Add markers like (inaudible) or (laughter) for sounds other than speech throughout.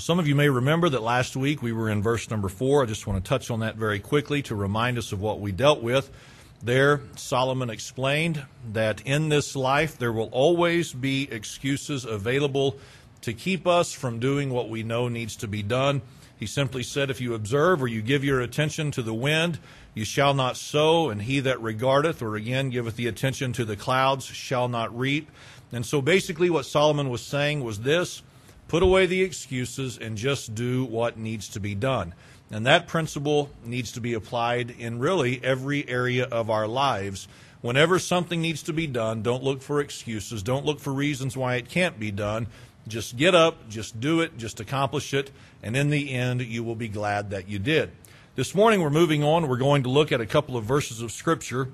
Some of you may remember that last week we were in verse number four. I just want to touch on that very quickly to remind us of what we dealt with. There, Solomon explained that in this life there will always be excuses available to keep us from doing what we know needs to be done. He simply said, If you observe or you give your attention to the wind, you shall not sow, and he that regardeth, or again giveth the attention to the clouds, shall not reap. And so basically, what Solomon was saying was this Put away the excuses and just do what needs to be done. And that principle needs to be applied in really every area of our lives. Whenever something needs to be done, don't look for excuses. Don't look for reasons why it can't be done. Just get up, just do it, just accomplish it, and in the end, you will be glad that you did. This morning, we're moving on. We're going to look at a couple of verses of Scripture.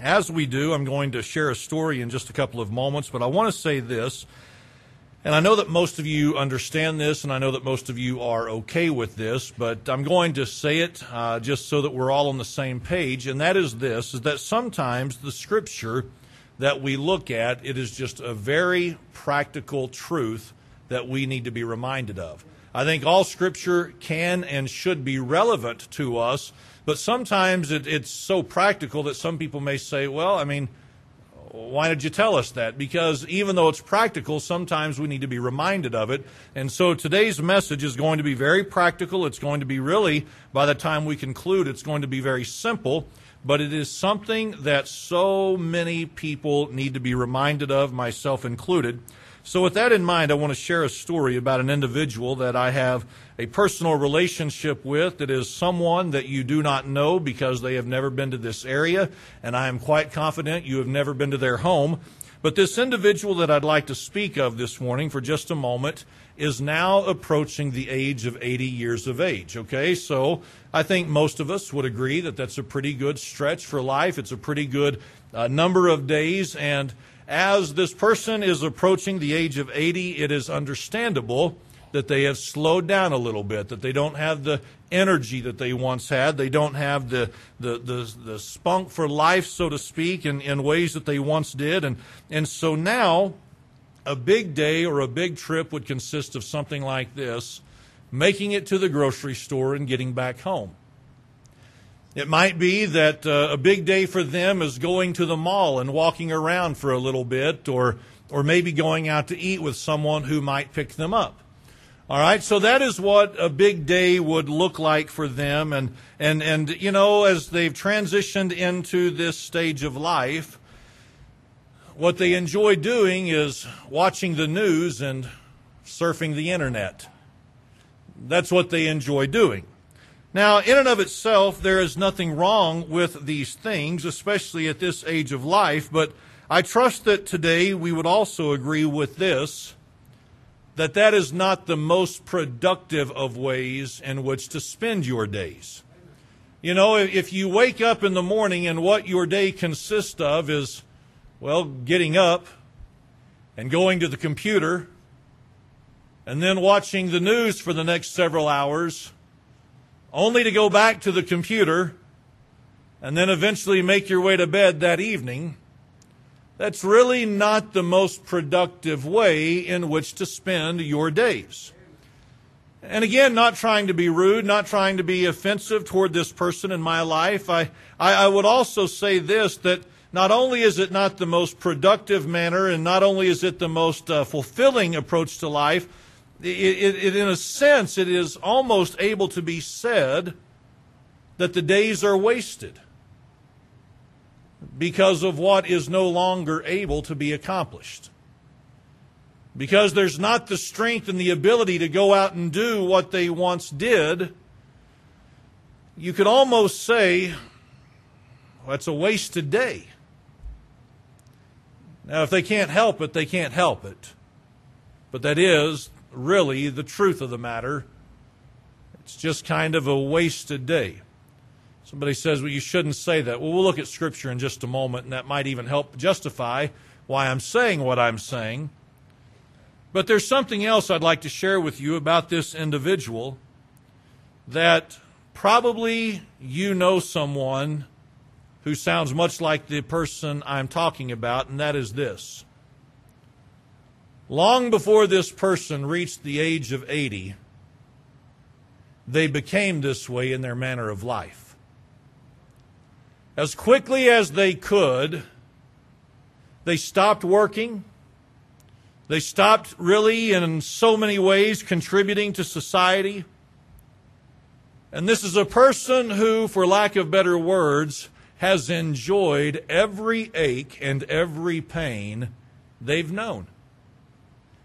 As we do, I'm going to share a story in just a couple of moments, but I want to say this. And I know that most of you understand this, and I know that most of you are okay with this, but I'm going to say it uh, just so that we're all on the same page, and that is this, is that sometimes the scripture that we look at, it is just a very practical truth that we need to be reminded of. I think all scripture can and should be relevant to us, but sometimes it, it's so practical that some people may say, well, I mean, why did you tell us that? Because even though it's practical, sometimes we need to be reminded of it. And so today's message is going to be very practical. It's going to be really, by the time we conclude, it's going to be very simple. But it is something that so many people need to be reminded of, myself included. So, with that in mind, I want to share a story about an individual that I have a personal relationship with that is someone that you do not know because they have never been to this area, and I am quite confident you have never been to their home. But this individual that I'd like to speak of this morning for just a moment is now approaching the age of 80 years of age. Okay, so I think most of us would agree that that's a pretty good stretch for life. It's a pretty good uh, number of days, and as this person is approaching the age of 80, it is understandable that they have slowed down a little bit, that they don't have the energy that they once had. They don't have the, the, the, the spunk for life, so to speak, in, in ways that they once did. And, and so now, a big day or a big trip would consist of something like this making it to the grocery store and getting back home. It might be that uh, a big day for them is going to the mall and walking around for a little bit, or, or maybe going out to eat with someone who might pick them up. All right, so that is what a big day would look like for them. And, and, and, you know, as they've transitioned into this stage of life, what they enjoy doing is watching the news and surfing the internet. That's what they enjoy doing. Now, in and of itself, there is nothing wrong with these things, especially at this age of life, but I trust that today we would also agree with this that that is not the most productive of ways in which to spend your days. You know, if you wake up in the morning and what your day consists of is, well, getting up and going to the computer and then watching the news for the next several hours only to go back to the computer and then eventually make your way to bed that evening, that's really not the most productive way in which to spend your days. And again, not trying to be rude, not trying to be offensive toward this person in my life, I, I, I would also say this that not only is it not the most productive manner, and not only is it the most uh, fulfilling approach to life, it, it, in a sense, it is almost able to be said that the days are wasted because of what is no longer able to be accomplished. Because there's not the strength and the ability to go out and do what they once did, you could almost say well, that's a wasted day. Now, if they can't help it, they can't help it. But that is really the truth of the matter. It's just kind of a wasted day. Somebody says, well, you shouldn't say that. Well, we'll look at Scripture in just a moment, and that might even help justify why I'm saying what I'm saying. But there's something else I'd like to share with you about this individual that probably you know someone who sounds much like the person I'm talking about, and that is this. Long before this person reached the age of 80, they became this way in their manner of life. As quickly as they could, they stopped working. They stopped really, in so many ways, contributing to society. And this is a person who, for lack of better words, has enjoyed every ache and every pain they've known.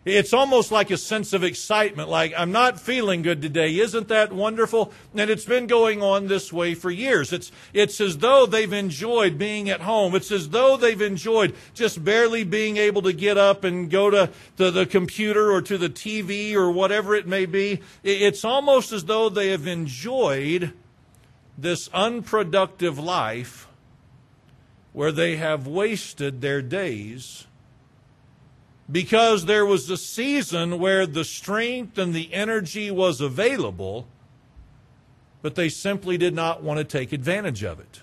It's almost like a sense of excitement, like, I'm not feeling good today. Isn't that wonderful? And it's been going on this way for years. It's, it's as though they've enjoyed being at home. It's as though they've enjoyed just barely being able to get up and go to, to the computer or to the TV or whatever it may be. It's almost as though they have enjoyed this unproductive life where they have wasted their days because there was a season where the strength and the energy was available, but they simply did not want to take advantage of it.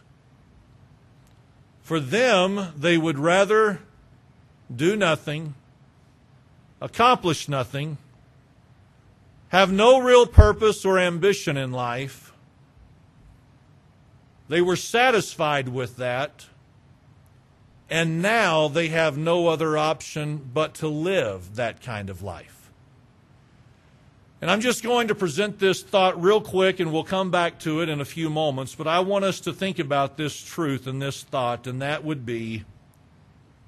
For them, they would rather do nothing, accomplish nothing, have no real purpose or ambition in life. They were satisfied with that and now they have no other option but to live that kind of life. And I'm just going to present this thought real quick, and we'll come back to it in a few moments. But I want us to think about this truth and this thought, and that would be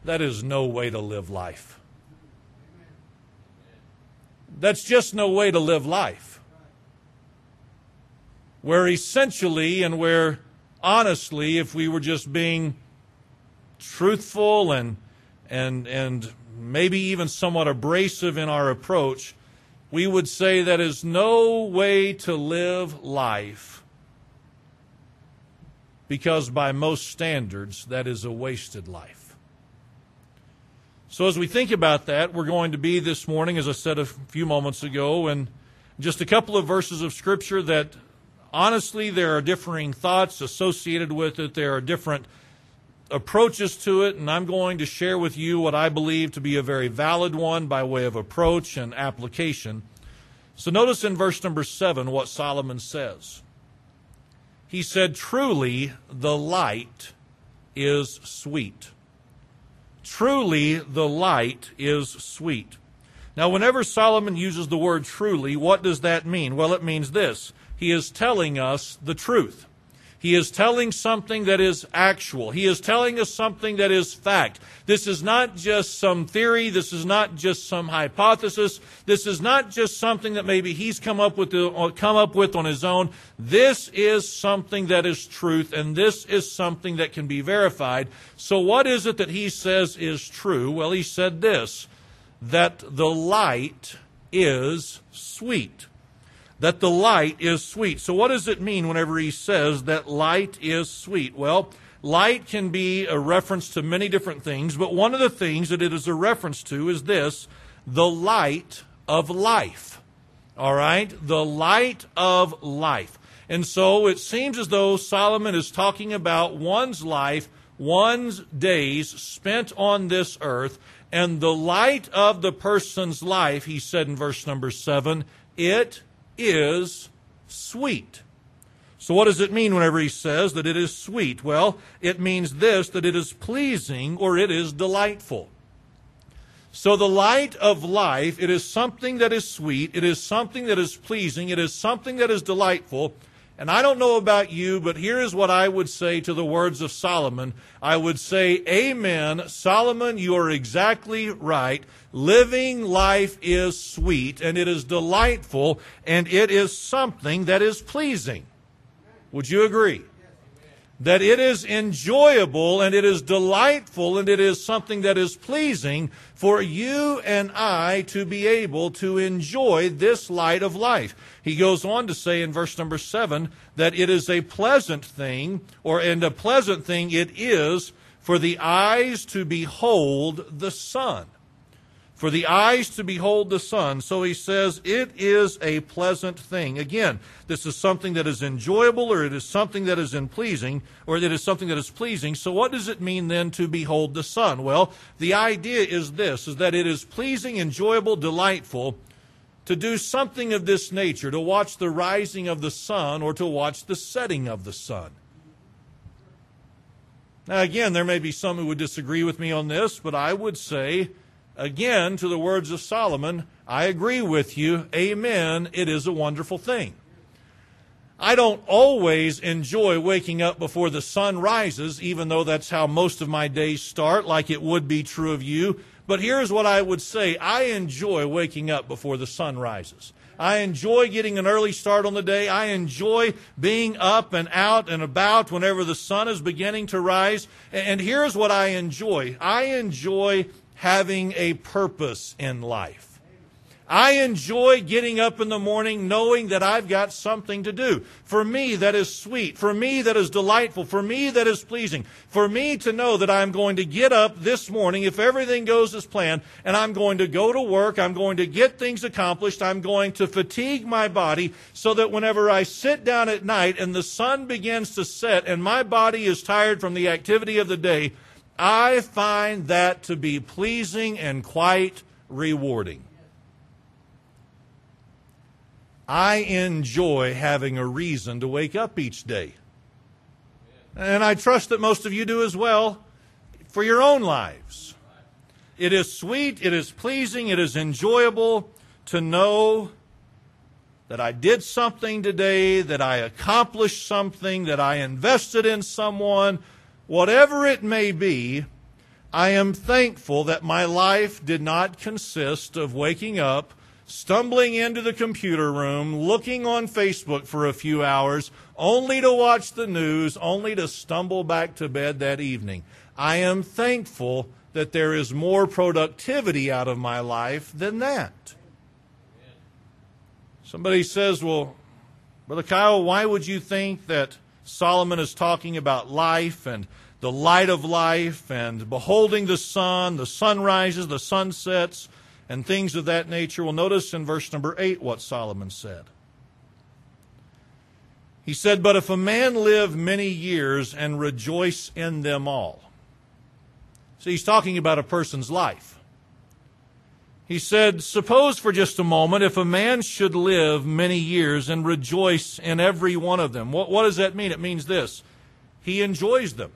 that is no way to live life. That's just no way to live life. Where essentially and where honestly, if we were just being truthful and and and maybe even somewhat abrasive in our approach, we would say that is no way to live life because by most standards that is a wasted life. So as we think about that, we're going to be this morning as I said a few moments ago and just a couple of verses of scripture that honestly there are differing thoughts associated with it. There are different approaches to it, and I'm going to share with you what I believe to be a very valid one by way of approach and application. So notice in verse number 7 what Solomon says. He said, Truly the light is sweet. Truly the light is sweet. Now, whenever Solomon uses the word truly, what does that mean? Well, it means this. He is telling us the truth. He is telling something that is actual. He is telling us something that is fact. This is not just some theory. This is not just some hypothesis. This is not just something that maybe he's come up with, uh, come up with on his own. This is something that is truth, and this is something that can be verified. So what is it that he says is true? Well, he said this, that the light is sweet that the light is sweet. So, what does it mean whenever he says that light is sweet? Well, light can be a reference to many different things, but one of the things that it is a reference to is this the light of life. All right? The light of life. And so it seems as though Solomon is talking about one's life, one's days spent on this earth, and the light of the person's life, he said in verse number seven, it is sweet. So, what does it mean whenever he says that it is sweet? Well, it means this that it is pleasing or it is delightful. So, the light of life, it is something that is sweet, it is something that is pleasing, it is something that is delightful. And I don't know about you, but here is what I would say to the words of Solomon. I would say, Amen. Solomon, you are exactly right. Living life is sweet and it is delightful and it is something that is pleasing. Would you agree? That it is enjoyable and it is delightful and it is something that is pleasing for you and I to be able to enjoy this light of life. He goes on to say in verse number seven that it is a pleasant thing, or and a pleasant thing it is for the eyes to behold the sun for the eyes to behold the sun. So he says it is a pleasant thing. Again, this is something that is enjoyable or it is something that is in pleasing or it is something that is pleasing. So what does it mean then to behold the sun? Well, the idea is this, is that it is pleasing, enjoyable, delightful to do something of this nature, to watch the rising of the sun or to watch the setting of the sun. Now, again, there may be some who would disagree with me on this, but I would say, again, to the words of Solomon, I agree with you. Amen. It is a wonderful thing. I don't always enjoy waking up before the sun rises, even though that's how most of my days start, like it would be true of you. But here's what I would say I enjoy waking up before the sun rises. I enjoy getting an early start on the day. I enjoy being up and out and about whenever the sun is beginning to rise. And here's what I enjoy I enjoy having a purpose in life. I enjoy getting up in the morning knowing that I've got something to do. For me, that is sweet. For me, that is delightful. For me, that is pleasing. For me to know that I'm going to get up this morning, if everything goes as planned, and I'm going to go to work, I'm going to get things accomplished, I'm going to fatigue my body so that whenever I sit down at night and the sun begins to set and my body is tired from the activity of the day, I find that to be pleasing and quite rewarding. I enjoy having a reason to wake up each day. And I trust that most of you do as well for your own lives. It is sweet, it is pleasing, it is enjoyable to know that I did something today, that I accomplished something, that I invested in someone, whatever it may be. I am thankful that my life did not consist of waking up stumbling into the computer room, looking on Facebook for a few hours, only to watch the news, only to stumble back to bed that evening. I am thankful that there is more productivity out of my life than that. Somebody says, Well, Brother Kyle, why would you think that Solomon is talking about life and the light of life and beholding the sun, the sun rises, the sun sets, and things of that nature. Well, notice in verse number 8 what Solomon said. He said, But if a man live many years and rejoice in them all. So he's talking about a person's life. He said, Suppose for just a moment if a man should live many years and rejoice in every one of them. What, what does that mean? It means this he enjoys them.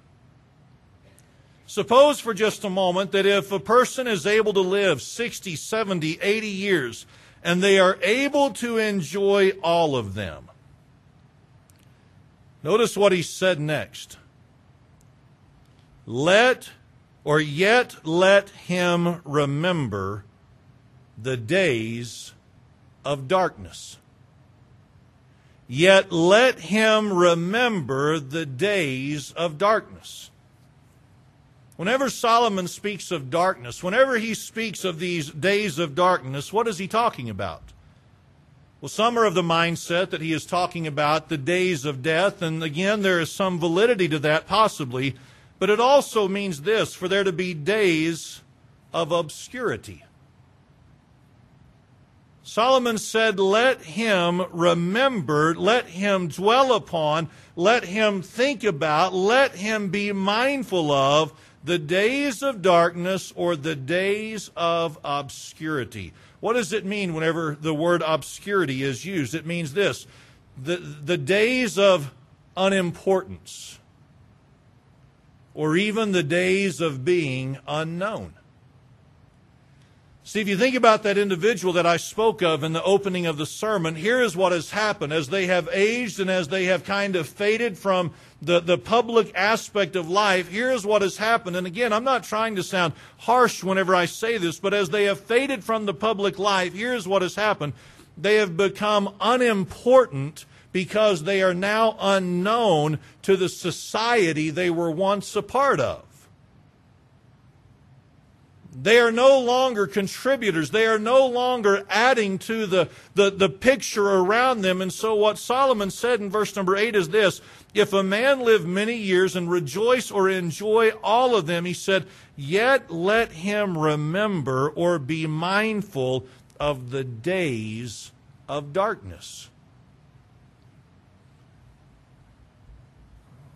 Suppose for just a moment that if a person is able to live 60, 70, 80 years, and they are able to enjoy all of them. Notice what he said next. Let, or yet let him remember the days of darkness. Yet let him remember the days of darkness. Whenever Solomon speaks of darkness, whenever he speaks of these days of darkness, what is he talking about? Well, some are of the mindset that he is talking about the days of death, and again, there is some validity to that possibly, but it also means this for there to be days of obscurity. Solomon said, Let him remember, let him dwell upon, let him think about, let him be mindful of the days of darkness or the days of obscurity. What does it mean whenever the word obscurity is used? It means this the, the days of unimportance, or even the days of being unknown. See, if you think about that individual that I spoke of in the opening of the sermon, here is what has happened. As they have aged and as they have kind of faded from the, the public aspect of life, here's what has happened. And again, I'm not trying to sound harsh whenever I say this, but as they have faded from the public life, here's what has happened. They have become unimportant because they are now unknown to the society they were once a part of. They are no longer contributors. They are no longer adding to the, the, the picture around them. And so, what Solomon said in verse number 8 is this If a man live many years and rejoice or enjoy all of them, he said, yet let him remember or be mindful of the days of darkness.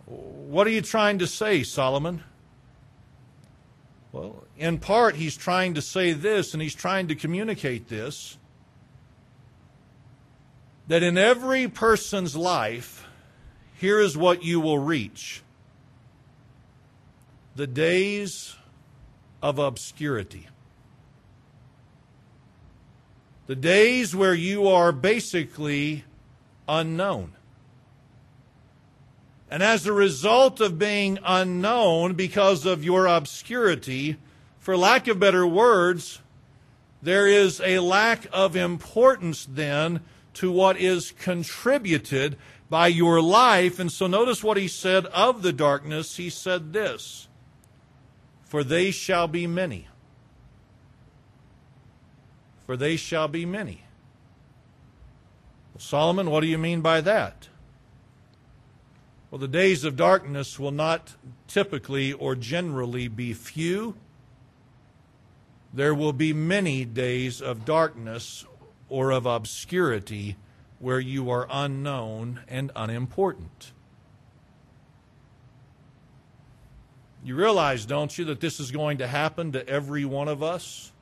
What are you trying to say, Solomon? Well, in part, he's trying to say this and he's trying to communicate this that in every person's life, here is what you will reach the days of obscurity. The days where you are basically unknown. And as a result of being unknown because of your obscurity, for lack of better words, there is a lack of importance then to what is contributed by your life. And so notice what he said of the darkness. He said this For they shall be many. For they shall be many. Well, Solomon, what do you mean by that? Well, the days of darkness will not typically or generally be few. There will be many days of darkness or of obscurity where you are unknown and unimportant. You realize, don't you, that this is going to happen to every one of us?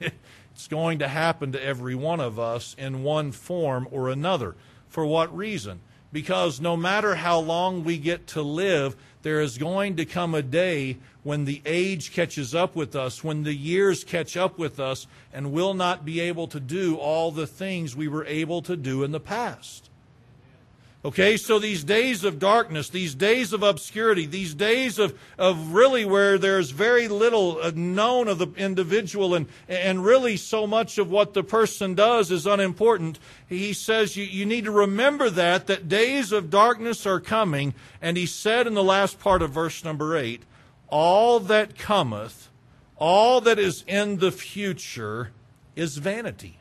(laughs) It's going to happen to every one of us in one form or another. For what reason? Because no matter how long we get to live, there is going to come a day when the age catches up with us, when the years catch up with us, and we'll not be able to do all the things we were able to do in the past. Okay, so these days of darkness, these days of obscurity, these days of, of really where there's very little uh, known of the individual and, and really so much of what the person does is unimportant, he says you, you need to remember that, that days of darkness are coming. And he said in the last part of verse number eight, all that cometh, all that is in the future is vanity.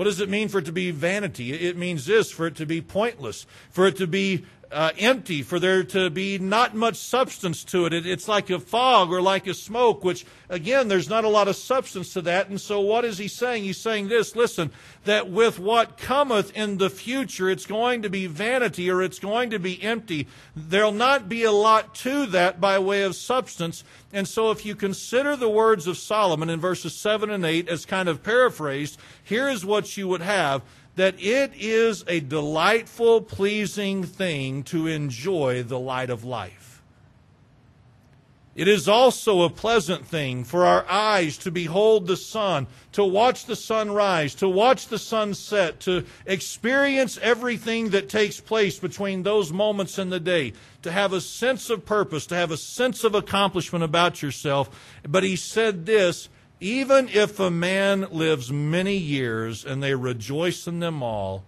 What does it mean for it to be vanity? It means this for it to be pointless, for it to be uh, empty, for there to be not much substance to it. it. It's like a fog or like a smoke, which, again, there's not a lot of substance to that. And so, what is he saying? He's saying this listen, that with what cometh in the future, it's going to be vanity or it's going to be empty. There'll not be a lot to that by way of substance. And so, if you consider the words of Solomon in verses 7 and 8 as kind of paraphrased, here is what you would have that it is a delightful, pleasing thing to enjoy the light of life. It is also a pleasant thing for our eyes to behold the sun, to watch the sun rise, to watch the sun set, to experience everything that takes place between those moments in the day, to have a sense of purpose, to have a sense of accomplishment about yourself. But he said this even if a man lives many years and they rejoice in them all,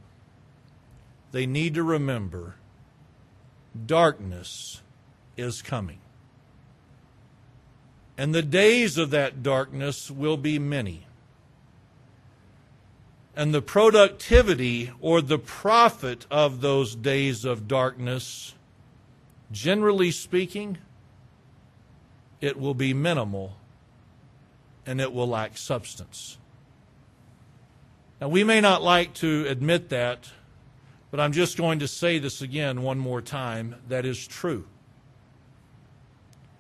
they need to remember darkness is coming. And the days of that darkness will be many. And the productivity or the profit of those days of darkness, generally speaking, it will be minimal and it will lack substance. Now, we may not like to admit that, but I'm just going to say this again one more time. That is true.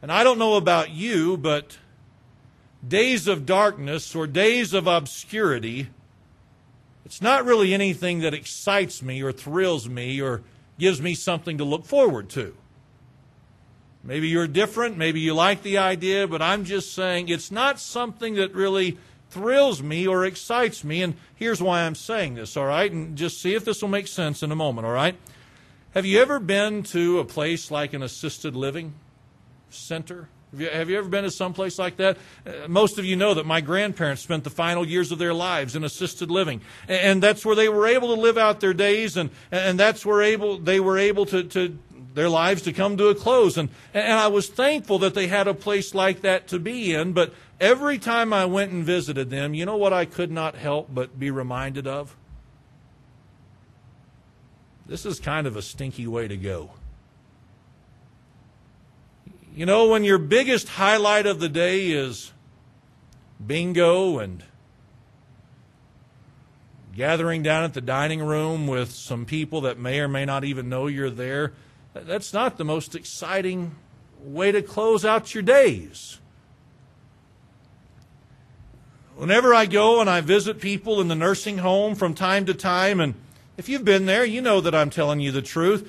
And I don't know about you, but days of darkness or days of obscurity, it's not really anything that excites me or thrills me or gives me something to look forward to. Maybe you're different, maybe you like the idea, but I'm just saying it's not something that really thrills me or excites me. And here's why I'm saying this, all right? And just see if this will make sense in a moment, all right? Have you ever been to a place like an assisted living center? Have you, have you ever been to some place like that? Uh, most of you know that my grandparents spent the final years of their lives in assisted living. And, and that's where they were able to live out their days, and, and that's where able, they were able to, to their lives to come to a close. And, and I was thankful that they had a place like that to be in. But every time I went and visited them, you know what I could not help but be reminded of? This is kind of a stinky way to go. You know, when your biggest highlight of the day is bingo and gathering down at the dining room with some people that may or may not even know you're there, that's not the most exciting way to close out your days. Whenever I go and I visit people in the nursing home from time to time, and if you've been there, you know that I'm telling you the truth.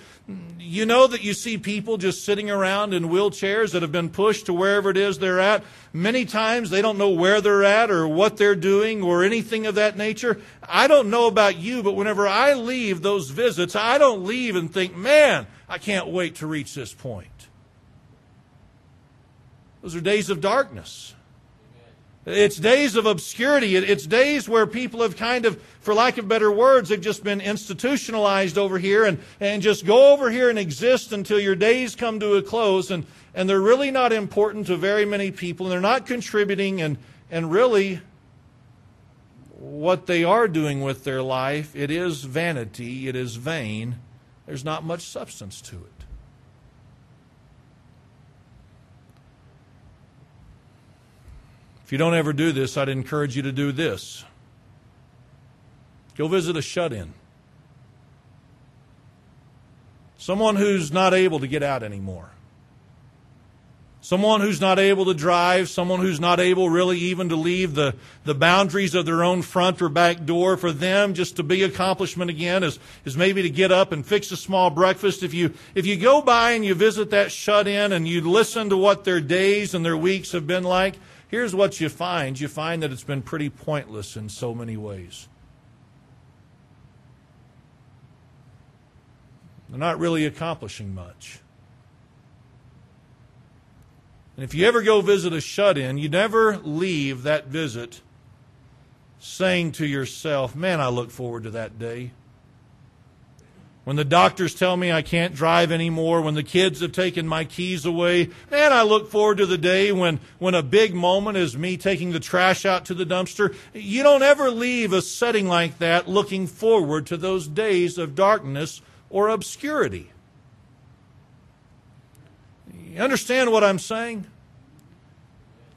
You know that you see people just sitting around in wheelchairs that have been pushed to wherever it is they're at. Many times they don't know where they're at or what they're doing or anything of that nature. I don't know about you, but whenever I leave those visits, I don't leave and think, man, I can't wait to reach this point. Those are days of darkness. It's days of obscurity. It's days where people have kind of, for lack of better words, have just been institutionalized over here and, and just go over here and exist until your days come to a close. And, and they're really not important to very many people. And they're not contributing. And, and really, what they are doing with their life, it is vanity, it is vain. There's not much substance to it. If you don't ever do this, I'd encourage you to do this. Go visit a shut in. Someone who's not able to get out anymore. Someone who's not able to drive, someone who's not able really even to leave the, the boundaries of their own front or back door. For them, just to be accomplishment again is, is maybe to get up and fix a small breakfast. If you, if you go by and you visit that shut in and you listen to what their days and their weeks have been like, here's what you find you find that it's been pretty pointless in so many ways. They're not really accomplishing much. And if you ever go visit a shut in, you never leave that visit saying to yourself, Man, I look forward to that day. When the doctors tell me I can't drive anymore, when the kids have taken my keys away, man, I look forward to the day when, when a big moment is me taking the trash out to the dumpster. You don't ever leave a setting like that looking forward to those days of darkness or obscurity. You understand what I'm saying?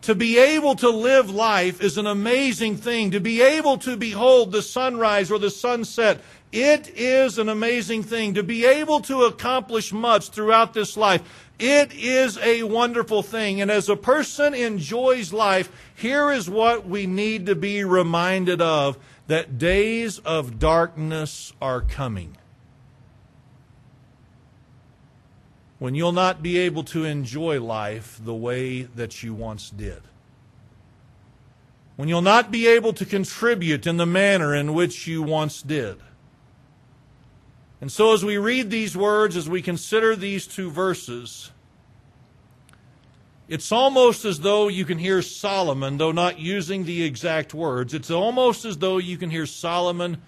To be able to live life is an amazing thing. To be able to behold the sunrise or the sunset it is an amazing thing to be able to accomplish much throughout this life. It is a wonderful thing. And as a person enjoys life, here is what we need to be reminded of that days of darkness are coming. When you'll not be able to enjoy life the way that you once did. When you'll not be able to contribute in the manner in which you once did and so, as we read these words, as we consider these two verses, it's almost as though you can hear Solomon, though not using the exact words, it's almost as though you can hear Solomon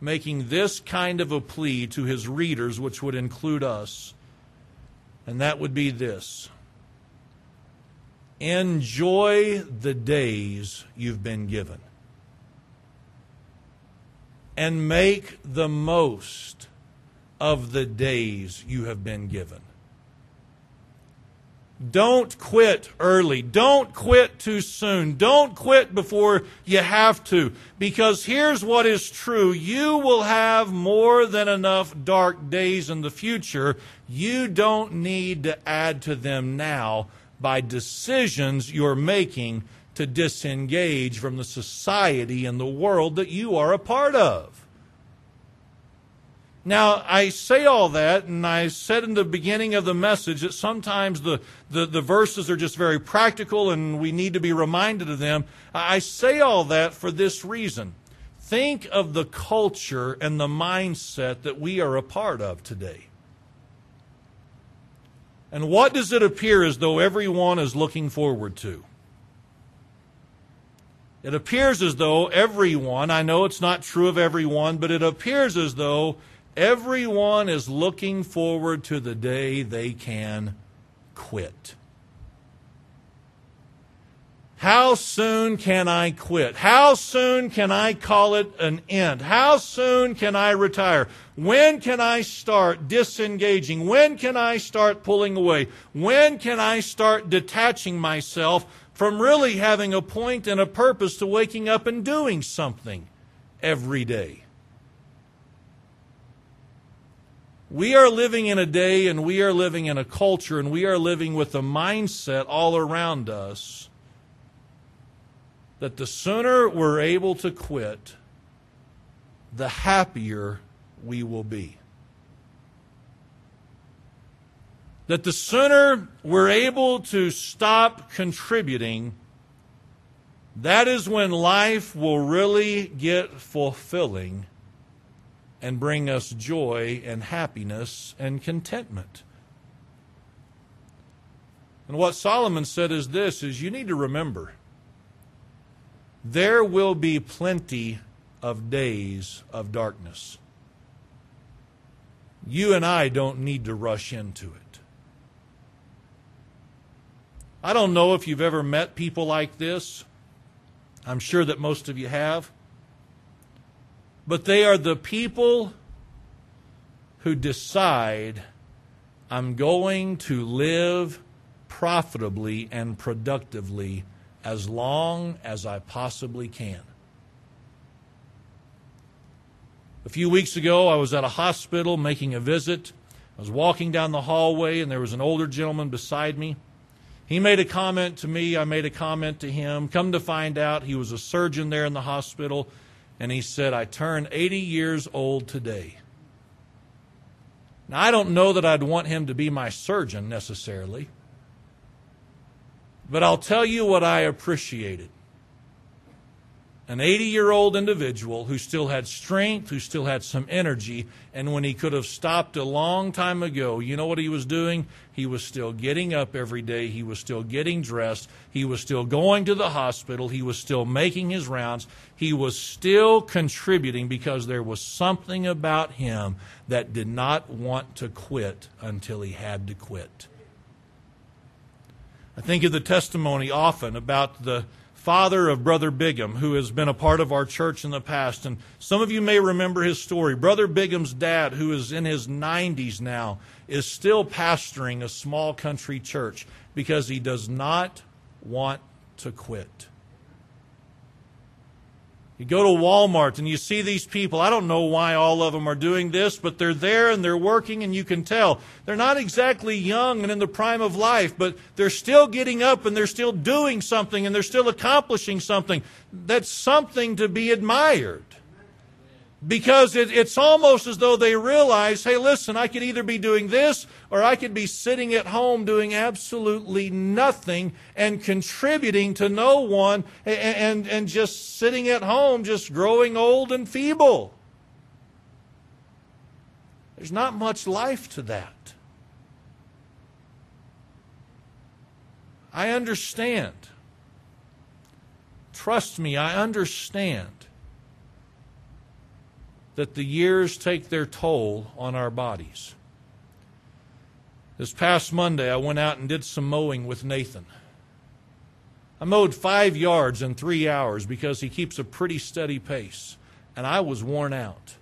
making this kind of a plea to his readers, which would include us. And that would be this Enjoy the days you've been given, and make the most of the days you have been given. Don't quit early. Don't quit too soon. Don't quit before you have to. Because here's what is true. You will have more than enough dark days in the future. You don't need to add to them now by decisions you're making to disengage from the society and the world that you are a part of. Now, I say all that, and I said in the beginning of the message that sometimes the, the, the, verses are just very practical and we need to be reminded of them. I say all that for this reason. Think of the culture and the mindset that we are a part of today. And what does it appear as though everyone is looking forward to? It appears as though everyone, I know it's not true of everyone, but it appears as though Everyone is looking forward to the day they can quit. How soon can I quit? How soon can I call it an end? How soon can I retire? When can I start disengaging? When can I start pulling away? When can I start detaching myself from really having a point and a purpose to waking up and doing something every day? We are living in a day and we are living in a culture and we are living with a mindset all around us that the sooner we're able to quit, the happier we will be. That the sooner we're able to stop contributing, that is when life will really get fulfilling and bring us joy and happiness and contentment. And what Solomon said is this is you need to remember there will be plenty of days of darkness. You and I don't need to rush into it. I don't know if you've ever met people like this. I'm sure that most of you have. But they are the people who decide I'm going to live profitably and productively as long as I possibly can. A few weeks ago, I was at a hospital making a visit. I was walking down the hallway, and there was an older gentleman beside me. He made a comment to me. I made a comment to him. Come to find out, he was a surgeon there in the hospital and he said, I turn 80 years old today. Now, I don't know that I'd want him to be my surgeon necessarily, but I'll tell you what I appreciated an 80 year old individual who still had strength, who still had some energy, and when he could have stopped a long time ago, you know what he was doing? He was still getting up every day, he was still getting dressed, he was still going to the hospital, he was still making his rounds, he was still contributing because there was something about him that did not want to quit until he had to quit. I think of the testimony often about the father of Brother Bigham, who has been a part of our church in the past. And some of you may remember his story. Brother Bigham's dad, who is in his 90s now, is still pastoring a small country church because he does not want to quit. You go to Walmart and you see these people. I don't know why all of them are doing this, but they're there and they're working, and you can tell. They're not exactly young and in the prime of life, but they're still getting up and they're still doing something and they're still accomplishing something. That's something to be admired because it, it's almost as though they realize, hey, listen, I could either be doing this or I could be sitting at home doing absolutely nothing and contributing to no one and, and, and just sitting at home, just growing old and feeble. There's not much life to that. I understand. Trust me, I understand that the years take their toll on our bodies. This past Monday, I went out and did some mowing with Nathan. I mowed five yards in three hours because he keeps a pretty steady pace, and I was worn out.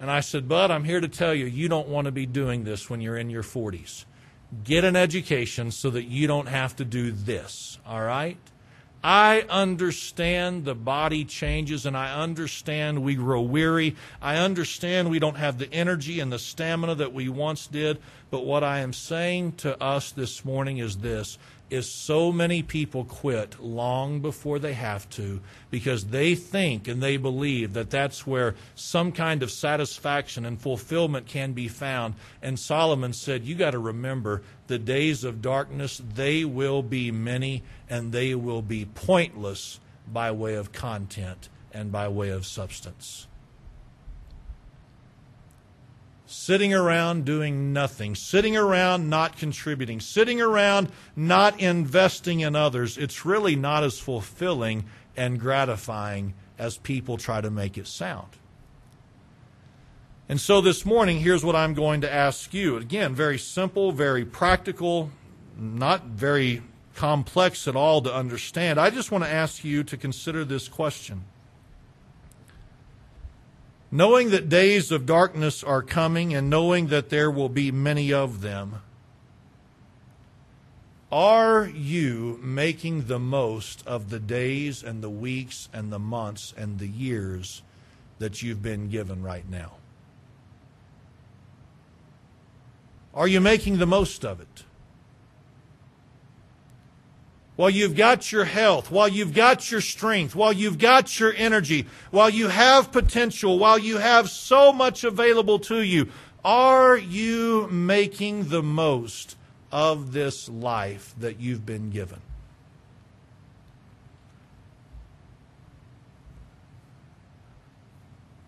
And I said, Bud, I'm here to tell you, you don't want to be doing this when you're in your 40s. Get an education so that you don't have to do this, all right? I understand the body changes and I understand we grow weary. I understand we don't have the energy and the stamina that we once did. But what I am saying to us this morning is this is so many people quit long before they have to because they think and they believe that that's where some kind of satisfaction and fulfillment can be found. And Solomon said, You got to remember the days of darkness, they will be many and they will be pointless by way of content and by way of substance sitting around doing nothing, sitting around not contributing, sitting around not investing in others, it's really not as fulfilling and gratifying as people try to make it sound. And so this morning, here's what I'm going to ask you. Again, very simple, very practical, not very complex at all to understand. I just want to ask you to consider this question knowing that days of darkness are coming and knowing that there will be many of them, are you making the most of the days and the weeks and the months and the years that you've been given right now? Are you making the most of it? While you've got your health, while you've got your strength, while you've got your energy, while you have potential, while you have so much available to you, are you making the most of this life that you've been given?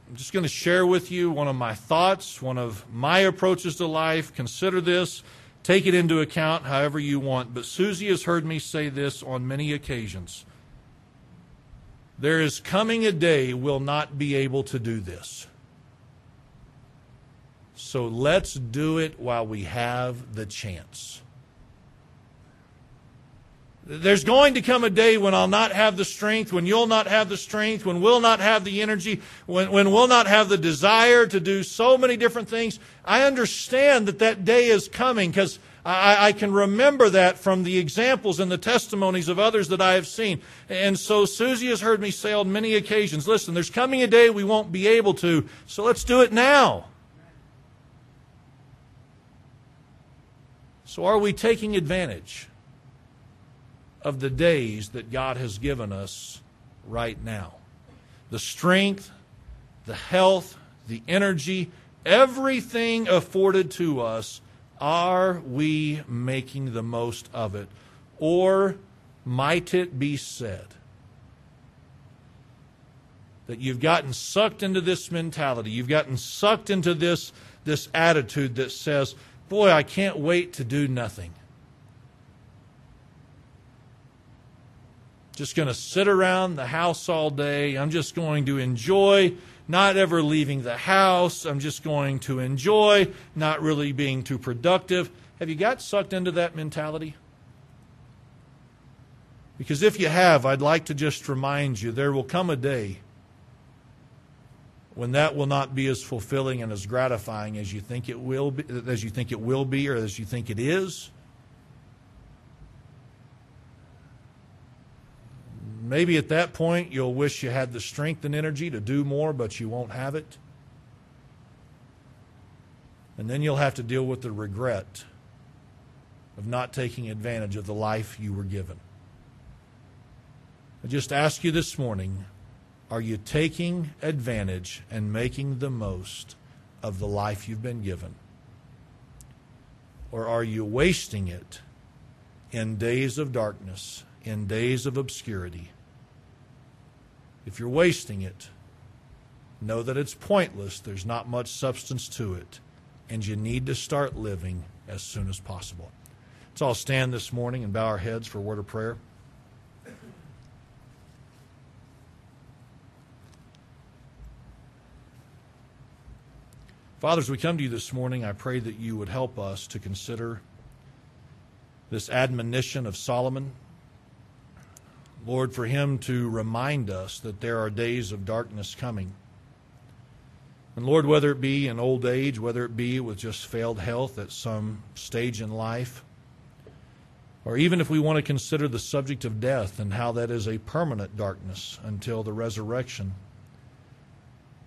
I'm just going to share with you one of my thoughts, one of my approaches to life. Consider this, take it into account however you want. But Susie has heard me say this on many occasions. There is coming a day we'll not be able to do this. So let's do it while we have the chance. There's going to come a day when I'll not have the strength, when you'll not have the strength, when we'll not have the energy, when, when we'll not have the desire to do so many different things. I understand that that day is coming because I, I, can remember that from the examples and the testimonies of others that I have seen. And so Susie has heard me say on many occasions, listen, there's coming a day we won't be able to, so let's do it now. So are we taking advantage? Of the days that God has given us right now. The strength, the health, the energy, everything afforded to us, are we making the most of it? Or might it be said that you've gotten sucked into this mentality, you've gotten sucked into this, this attitude that says, Boy, I can't wait to do nothing. Just going to sit around the house all day. I'm just going to enjoy not ever leaving the house. I'm just going to enjoy not really being too productive. Have you got sucked into that mentality? Because if you have, I'd like to just remind you there will come a day when that will not be as fulfilling and as gratifying as you think it will be, as you think it will be or as you think it is. Maybe at that point you'll wish you had the strength and energy to do more, but you won't have it. And then you'll have to deal with the regret of not taking advantage of the life you were given. I just ask you this morning are you taking advantage and making the most of the life you've been given? Or are you wasting it in days of darkness, in days of obscurity? If you're wasting it, know that it's pointless. There's not much substance to it. And you need to start living as soon as possible. Let's all stand this morning and bow our heads for a word of prayer. Fathers, we come to you this morning. I pray that you would help us to consider this admonition of Solomon Lord, for him to remind us that there are days of darkness coming. And Lord, whether it be in old age, whether it be with just failed health at some stage in life, or even if we want to consider the subject of death and how that is a permanent darkness until the resurrection.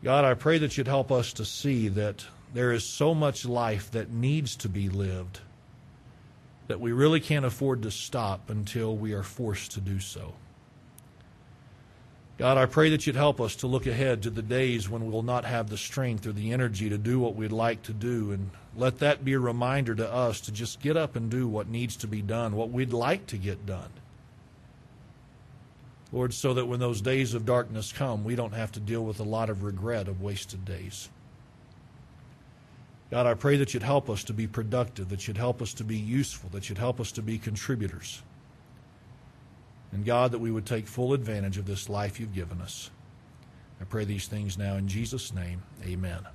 God, I pray that you'd help us to see that there is so much life that needs to be lived that we really can't afford to stop until we are forced to do so. God, I pray that you'd help us to look ahead to the days when we'll not have the strength or the energy to do what we'd like to do. And let that be a reminder to us to just get up and do what needs to be done, what we'd like to get done. Lord, so that when those days of darkness come, we don't have to deal with a lot of regret of wasted days. God, I pray that you'd help us to be productive, that you'd help us to be useful, that you'd help us to be contributors. And God, that we would take full advantage of this life you've given us. I pray these things now in Jesus' name. Amen.